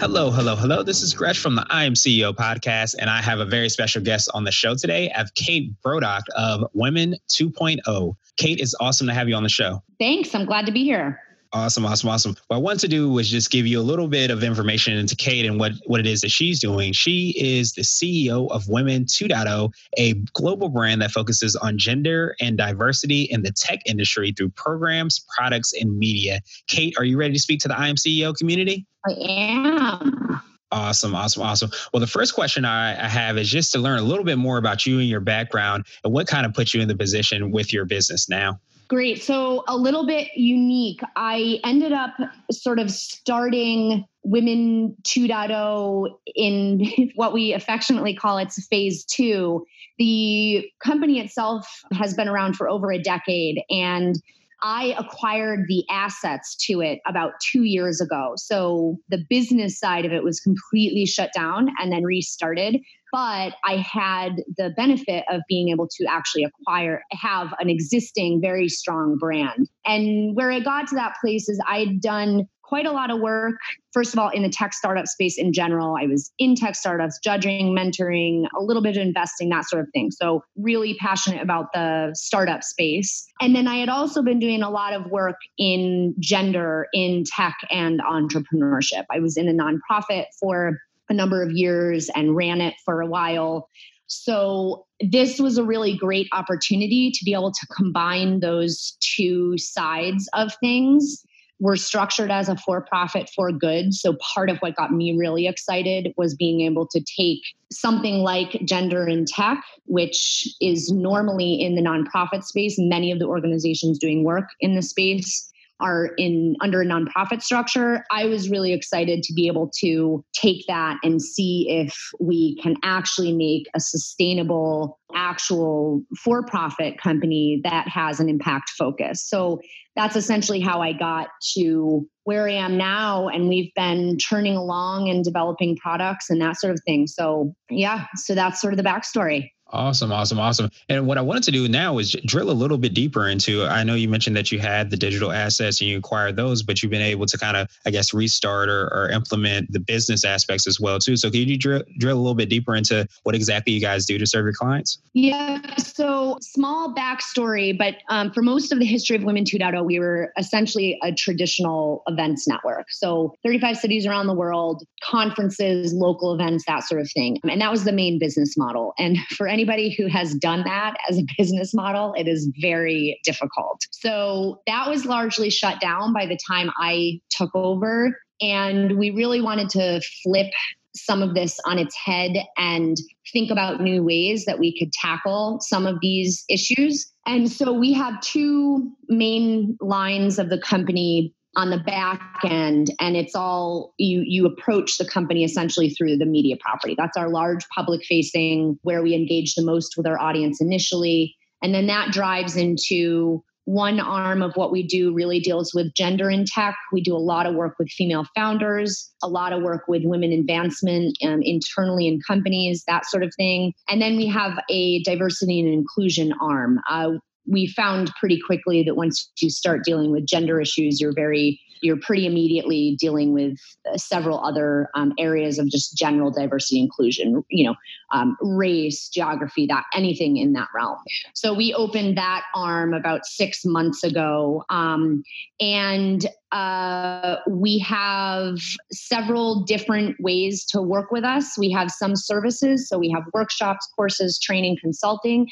Hello, hello, hello. This is Gresh from the I Am CEO podcast, and I have a very special guest on the show today. I have Kate Brodock of Women 2.0. Kate, it's awesome to have you on the show. Thanks. I'm glad to be here. Awesome, awesome, awesome. What I wanted to do was just give you a little bit of information into Kate and what, what it is that she's doing. She is the CEO of Women 2.0, a global brand that focuses on gender and diversity in the tech industry through programs, products, and media. Kate, are you ready to speak to the I Am CEO community? I am. Awesome, awesome, awesome. Well, the first question I, I, have is just to learn a little bit more about you and your background and what kind of put you in the position with your business now. Great. So, a little bit unique. I ended up sort of starting Women 2.0 in what we affectionately call its phase two. The company itself has been around for over a decade and I acquired the assets to it about two years ago. So the business side of it was completely shut down and then restarted. But I had the benefit of being able to actually acquire, have an existing very strong brand. And where I got to that place is I'd done quite a lot of work. First of all, in the tech startup space in general, I was in tech startups, judging, mentoring, a little bit of investing, that sort of thing. So, really passionate about the startup space. And then I had also been doing a lot of work in gender in tech and entrepreneurship. I was in a nonprofit for a number of years and ran it for a while. So, this was a really great opportunity to be able to combine those two sides of things we're structured as a for profit for good. So part of what got me really excited was being able to take something like gender in tech, which is normally in the nonprofit space. Many of the organizations doing work in the space are in under a nonprofit structure. I was really excited to be able to take that and see if we can actually make a sustainable, actual for profit company that has an impact focus. So that's essentially how I got to where I am now. And we've been churning along and developing products and that sort of thing. So, yeah, so that's sort of the backstory. Awesome, awesome, awesome. And what I wanted to do now is drill a little bit deeper into. I know you mentioned that you had the digital assets and you acquired those, but you've been able to kind of, I guess, restart or, or implement the business aspects as well too. So can you drill, drill a little bit deeper into what exactly you guys do to serve your clients? Yeah. So small backstory, but um, for most of the history of Women 2.0, we were essentially a traditional events network. So 35 cities around the world, conferences, local events, that sort of thing, and that was the main business model. And for anybody who has done that as a business model, it is very difficult. So that was largely shut down by the time I took over. And we really wanted to flip some of this on its head and think about new ways that we could tackle some of these issues. And so we have two main lines of the company on the back end and it's all you you approach the company essentially through the media property that's our large public facing where we engage the most with our audience initially and then that drives into one arm of what we do really deals with gender in tech. We do a lot of work with female founders, a lot of work with women advancement um, internally in companies, that sort of thing. And then we have a diversity and inclusion arm. Uh, we found pretty quickly that once you start dealing with gender issues, you're very you're pretty immediately dealing with uh, several other um, areas of just general diversity inclusion you know um, race geography that anything in that realm. So we opened that arm about six months ago um, and uh, we have several different ways to work with us. We have some services so we have workshops courses training consulting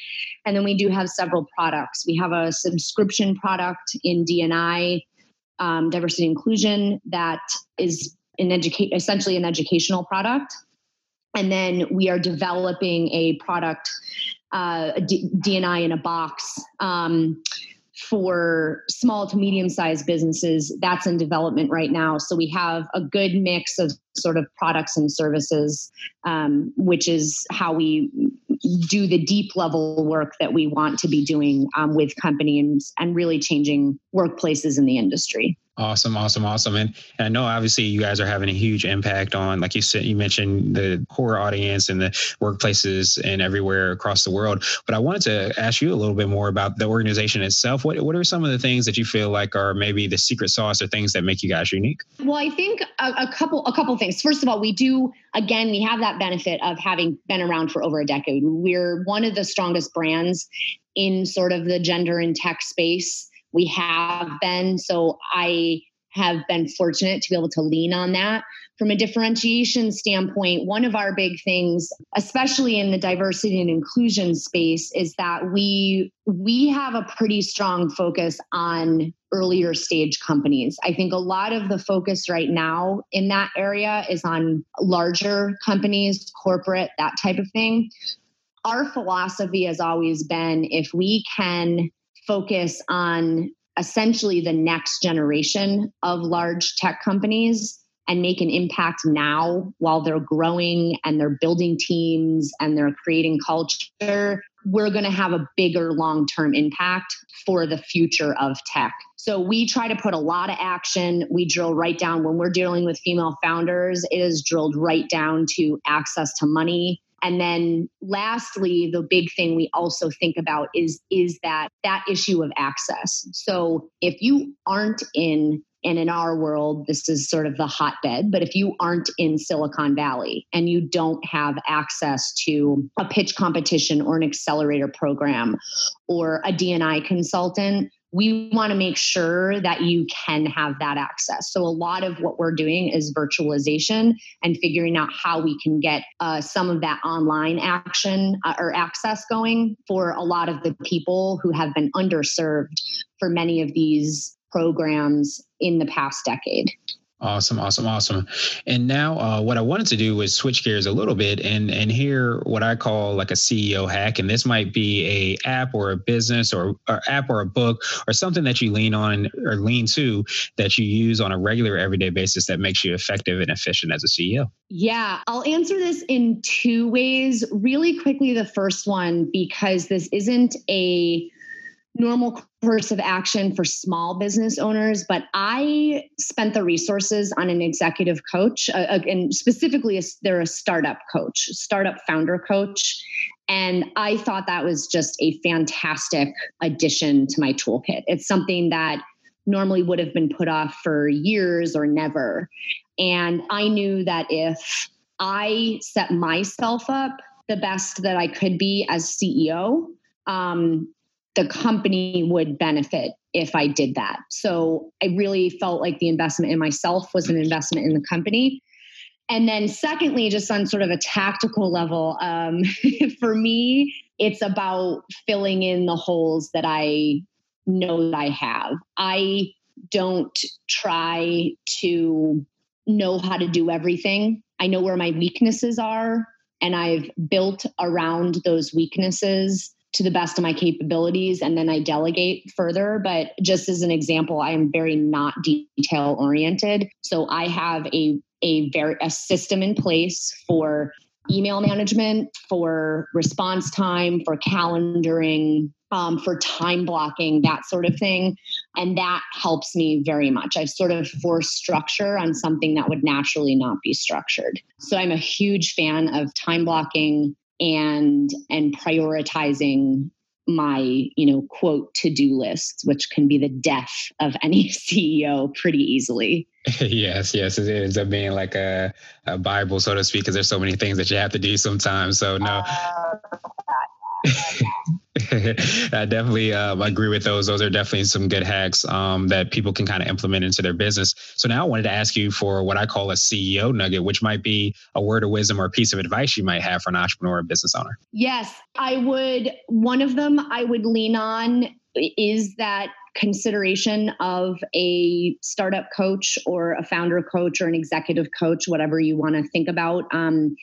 and then we do have several products. We have a subscription product in dni um, diversity inclusion that is an educate essentially an educational product. And then we are developing a product uh, D- dni in a box um, for small to medium sized businesses, that's in development right now. So we have a good mix of sort of products and services, um, which is how we do the deep level work that we want to be doing um, with companies and really changing workplaces in the industry. Awesome, awesome, awesome. And, and I know obviously you guys are having a huge impact on, like you said, you mentioned the core audience and the workplaces and everywhere across the world. But I wanted to ask you a little bit more about the organization itself. What what are some of the things that you feel like are maybe the secret sauce or things that make you guys unique? Well, I think a, a couple a couple things. First of all, we do again we have that benefit of having been around for over a decade. We're one of the strongest brands in sort of the gender and tech space we have been. So I have been fortunate to be able to lean on that. From a differentiation standpoint, one of our big things, especially in the diversity and inclusion space, is that we we have a pretty strong focus on earlier stage companies. I think a lot of the focus right now in that area is on larger companies, corporate, that type of thing. Our philosophy has always been if we can focus on essentially the next generation of large tech companies and make an impact now while they're growing and they're building teams and they're creating culture, we're going to have a bigger long term impact for the future of tech. So we try to put a lot of action. We drill right down when we're dealing with female founders, it is drilled right down to access to money, and then lastly, the big thing we also think about is is that that issue of access. So if you aren't in and in our world, this is sort of the hotbed. But if you aren't in Silicon Valley and you don't have access to a pitch competition or an accelerator program or a DNI consultant, we want to make sure that you can have that access. So, a lot of what we're doing is virtualization and figuring out how we can get uh, some of that online action uh, or access going for a lot of the people who have been underserved for many of these programs in the past decade. Awesome, awesome, awesome. And now, uh, what I wanted to do was switch gears a little bit and and hear what I call like a CEO hack. And this might be a app or a business or, or app or a book or something that you lean on or lean to that you use on a regular everyday basis that makes you effective and efficient as a CEO. Yeah, I'll answer this in two ways. Really quickly, the first one because this isn't a normal course of action for small business owners, but I spent the resources on an executive coach, uh, uh and specifically, a, they're a startup coach, startup founder coach. And I thought that was just a fantastic addition to my toolkit. It's something that normally would have been put off for years or never. And I knew that if I set myself up the best that I could be as CEO, um, the company would benefit if I did that. So I really felt like the investment in myself was an investment in the company. And then, secondly, just on sort of a tactical level, um, for me, it's about filling in the holes that I know that I have. I don't try to know how to do everything. I know where my weaknesses are, and I've built around those weaknesses to the best of my capabilities and then I delegate further. But just as an example, I am very not detail oriented. So I have a a very a system in place for email management, for response time, for calendaring, um, for time blocking, that sort of thing. And that helps me very much. I've sort of forced structure on something that would naturally not be structured. So I'm a huge fan of time blocking, and and prioritizing my you know quote to-do lists which can be the death of any ceo pretty easily. Yes yes it ends up being like a, a bible so to speak because there's so many things that you have to do sometimes so no. Uh, I definitely uh, agree with those. Those are definitely some good hacks um, that people can kind of implement into their business. So now I wanted to ask you for what I call a CEO nugget, which might be a word of wisdom or a piece of advice you might have for an entrepreneur or business owner. Yes, I would. One of them I would lean on is that consideration of a startup coach or a founder coach or an executive coach, whatever you want to think about. Um,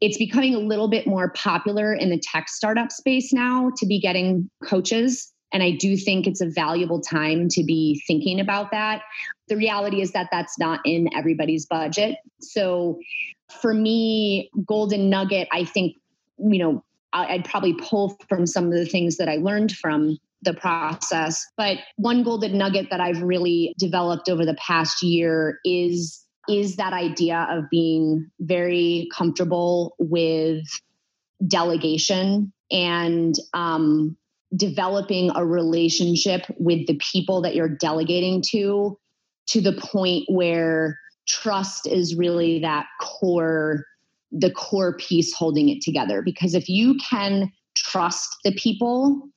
it's becoming a little bit more popular in the tech startup space now to be getting coaches And I do think it's a valuable time to be thinking about that. The reality is that that's not in everybody's budget. So for me, Golden Nugget, I think, you know, I'd probably pull from some of the things that I learned from the process. But one golden nugget that I've really developed over the past year is is that idea of being very comfortable with delegation and um, developing a relationship with the people that you're delegating to to the point where trust is really that core the core piece holding it together because if you can trust the people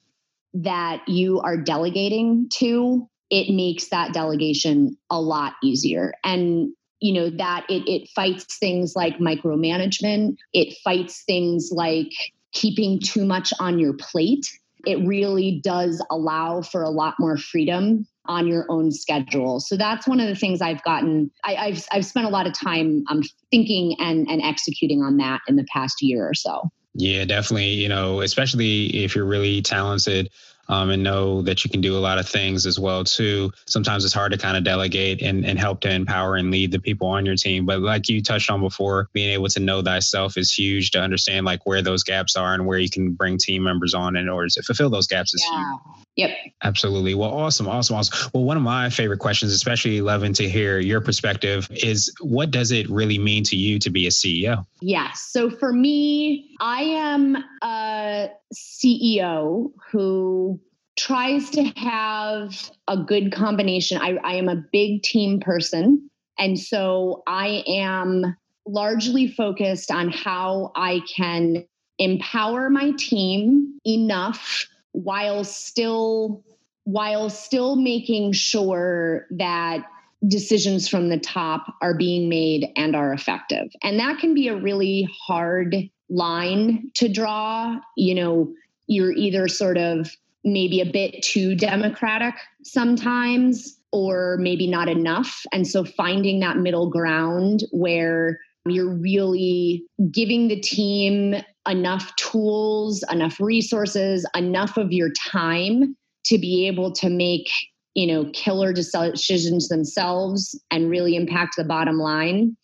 that you are delegating to it makes that delegation a lot easier and you know that it, it fights things like micromanagement it fights things like keeping too much on your plate it really does allow for a lot more freedom on your own schedule. So that's one of the things I've gotten. I, have I've spent a lot of time um, thinking and and executing on that in the past year or so. Yeah, definitely. You know, especially if you're really talented um, and know that you can do a lot of things as well too. Sometimes it's hard to kind of delegate and, and help to empower and lead the people on your team. But like you touched on before, being able to know thyself is huge to understand like where those gaps are and where you can bring team members on in order to fulfill those gaps is yeah. huge. Yep. Absolutely. Well, awesome, awesome, awesome. Well, one of my favorite questions, especially loving to hear your perspective, is what does it really mean to you to be a CEO? Yes. So for me, I am a CEO who tries to have a good combination. I, I am a big team person. And so I am largely focused on how I can empower my team enough while still while still making sure that decisions from the top are being made and are effective. And that can be a really hard line to draw. You know, you're either sort of maybe a bit too democratic sometimes or maybe not enough. And so finding that middle ground where you're really giving the team enough tools, enough resources, enough of your time to be able to make you know killer decisions themselves and really impact the bottom line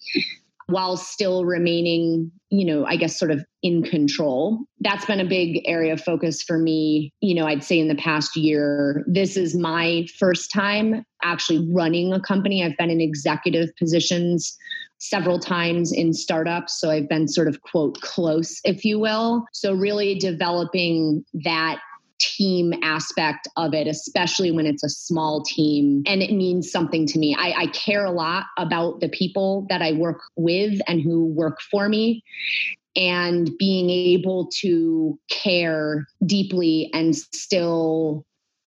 while still remaining, you know, I guess sort of in control. That's been a big area of focus for me, you know, I'd say in the past year. This is my first time actually running a company. I've been in executive positions several times in startups. So I've been sort of, quote, close, if you will. So really developing that team aspect of it, especially when it's a small team and it means something to me. I, I, care a lot about the people that I work with and who work for me. And being able to care deeply and still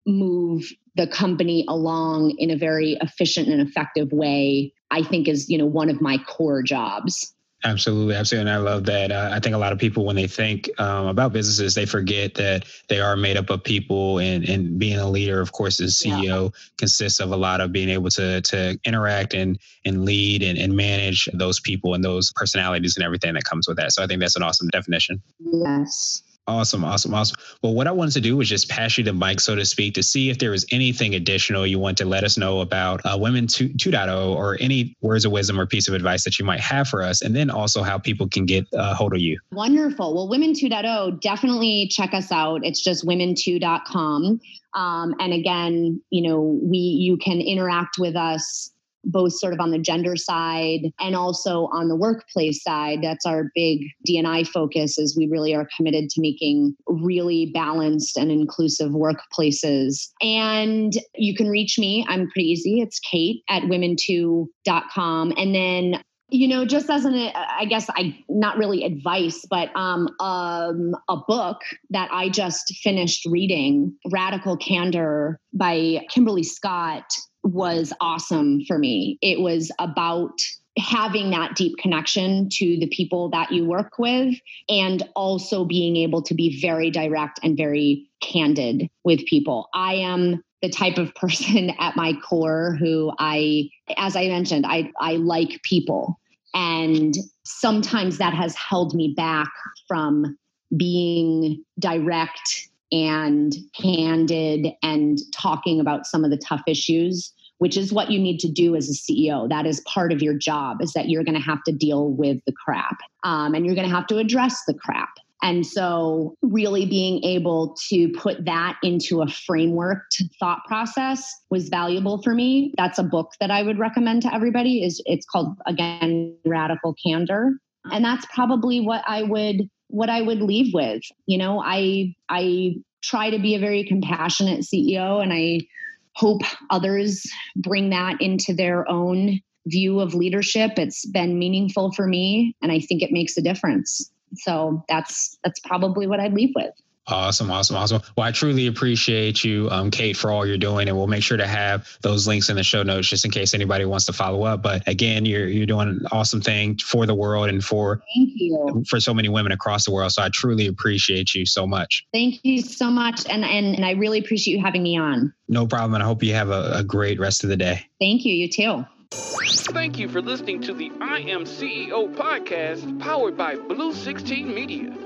move the company along in a very efficient and effective way, I think is, you know, one of my core jobs. Absolutely, absolutely, and I love that. Uh, I think a lot of people, when they think um, about businesses, they forget that they are made up of people, and and being a leader, of course, as CEO yeah. consists of a lot of being able to to interact and and lead and, and manage those people and those personalities and everything that comes with that. So I think that's an awesome definition. Yes. Awesome, awesome, awesome. Well, what I wanted to do was just pass you the mic, so to speak, to see if there was anything additional you want to let us know about uh, Women 2, 2.0 or any words of wisdom or piece of advice that you might have for us, and then also how people can get a uh, hold of you. Wonderful. Well, Women 2.0, definitely check us out. It's just women2.com. Um, and again, you know, we you can interact with us both sort of on the gender side and also on the workplace side. That's our big DNI focus is we really are committed to making really balanced and inclusive workplaces. And you can reach me. I'm pretty easy. It's Kate at women2.com. And then you know just as an i guess i not really advice but um, um a book that i just finished reading radical candor by kimberly scott was awesome for me. It was about having that deep connection to the people that you work with and also being able to be very direct and very candid with people. I am the type of person at my core who I as I mentioned I I like people and sometimes that has held me back from being direct and candid and talking about some of the tough issues which is what you need to do as a ceo that is part of your job is that you're going to have to deal with the crap um, and you're going to have to address the crap and so, really being able to put that into a frameworked thought process was valuable for me. That's a book that I would recommend to everybody. is It's called again Radical Candor, and that's probably what I would what I would leave with. You know, I I try to be a very compassionate CEO, and I hope others bring that into their own view of leadership. It's been meaningful for me, and I think it makes a difference. So that's that's probably what I'd leave with. Awesome, awesome, awesome. Well, I truly appreciate you, um, Kate, for all you're doing, and we'll make sure to have those links in the show notes just in case anybody wants to follow up. But again, you're you're doing an awesome thing for the world and for thank you for so many women across the world. So I truly appreciate you so much. Thank you so much, and and and I really appreciate you having me on. No problem, and I hope you have a, a great rest of the day. Thank you. You too. Thank you for listening to the I Am CEO podcast powered by Blue 16 Media.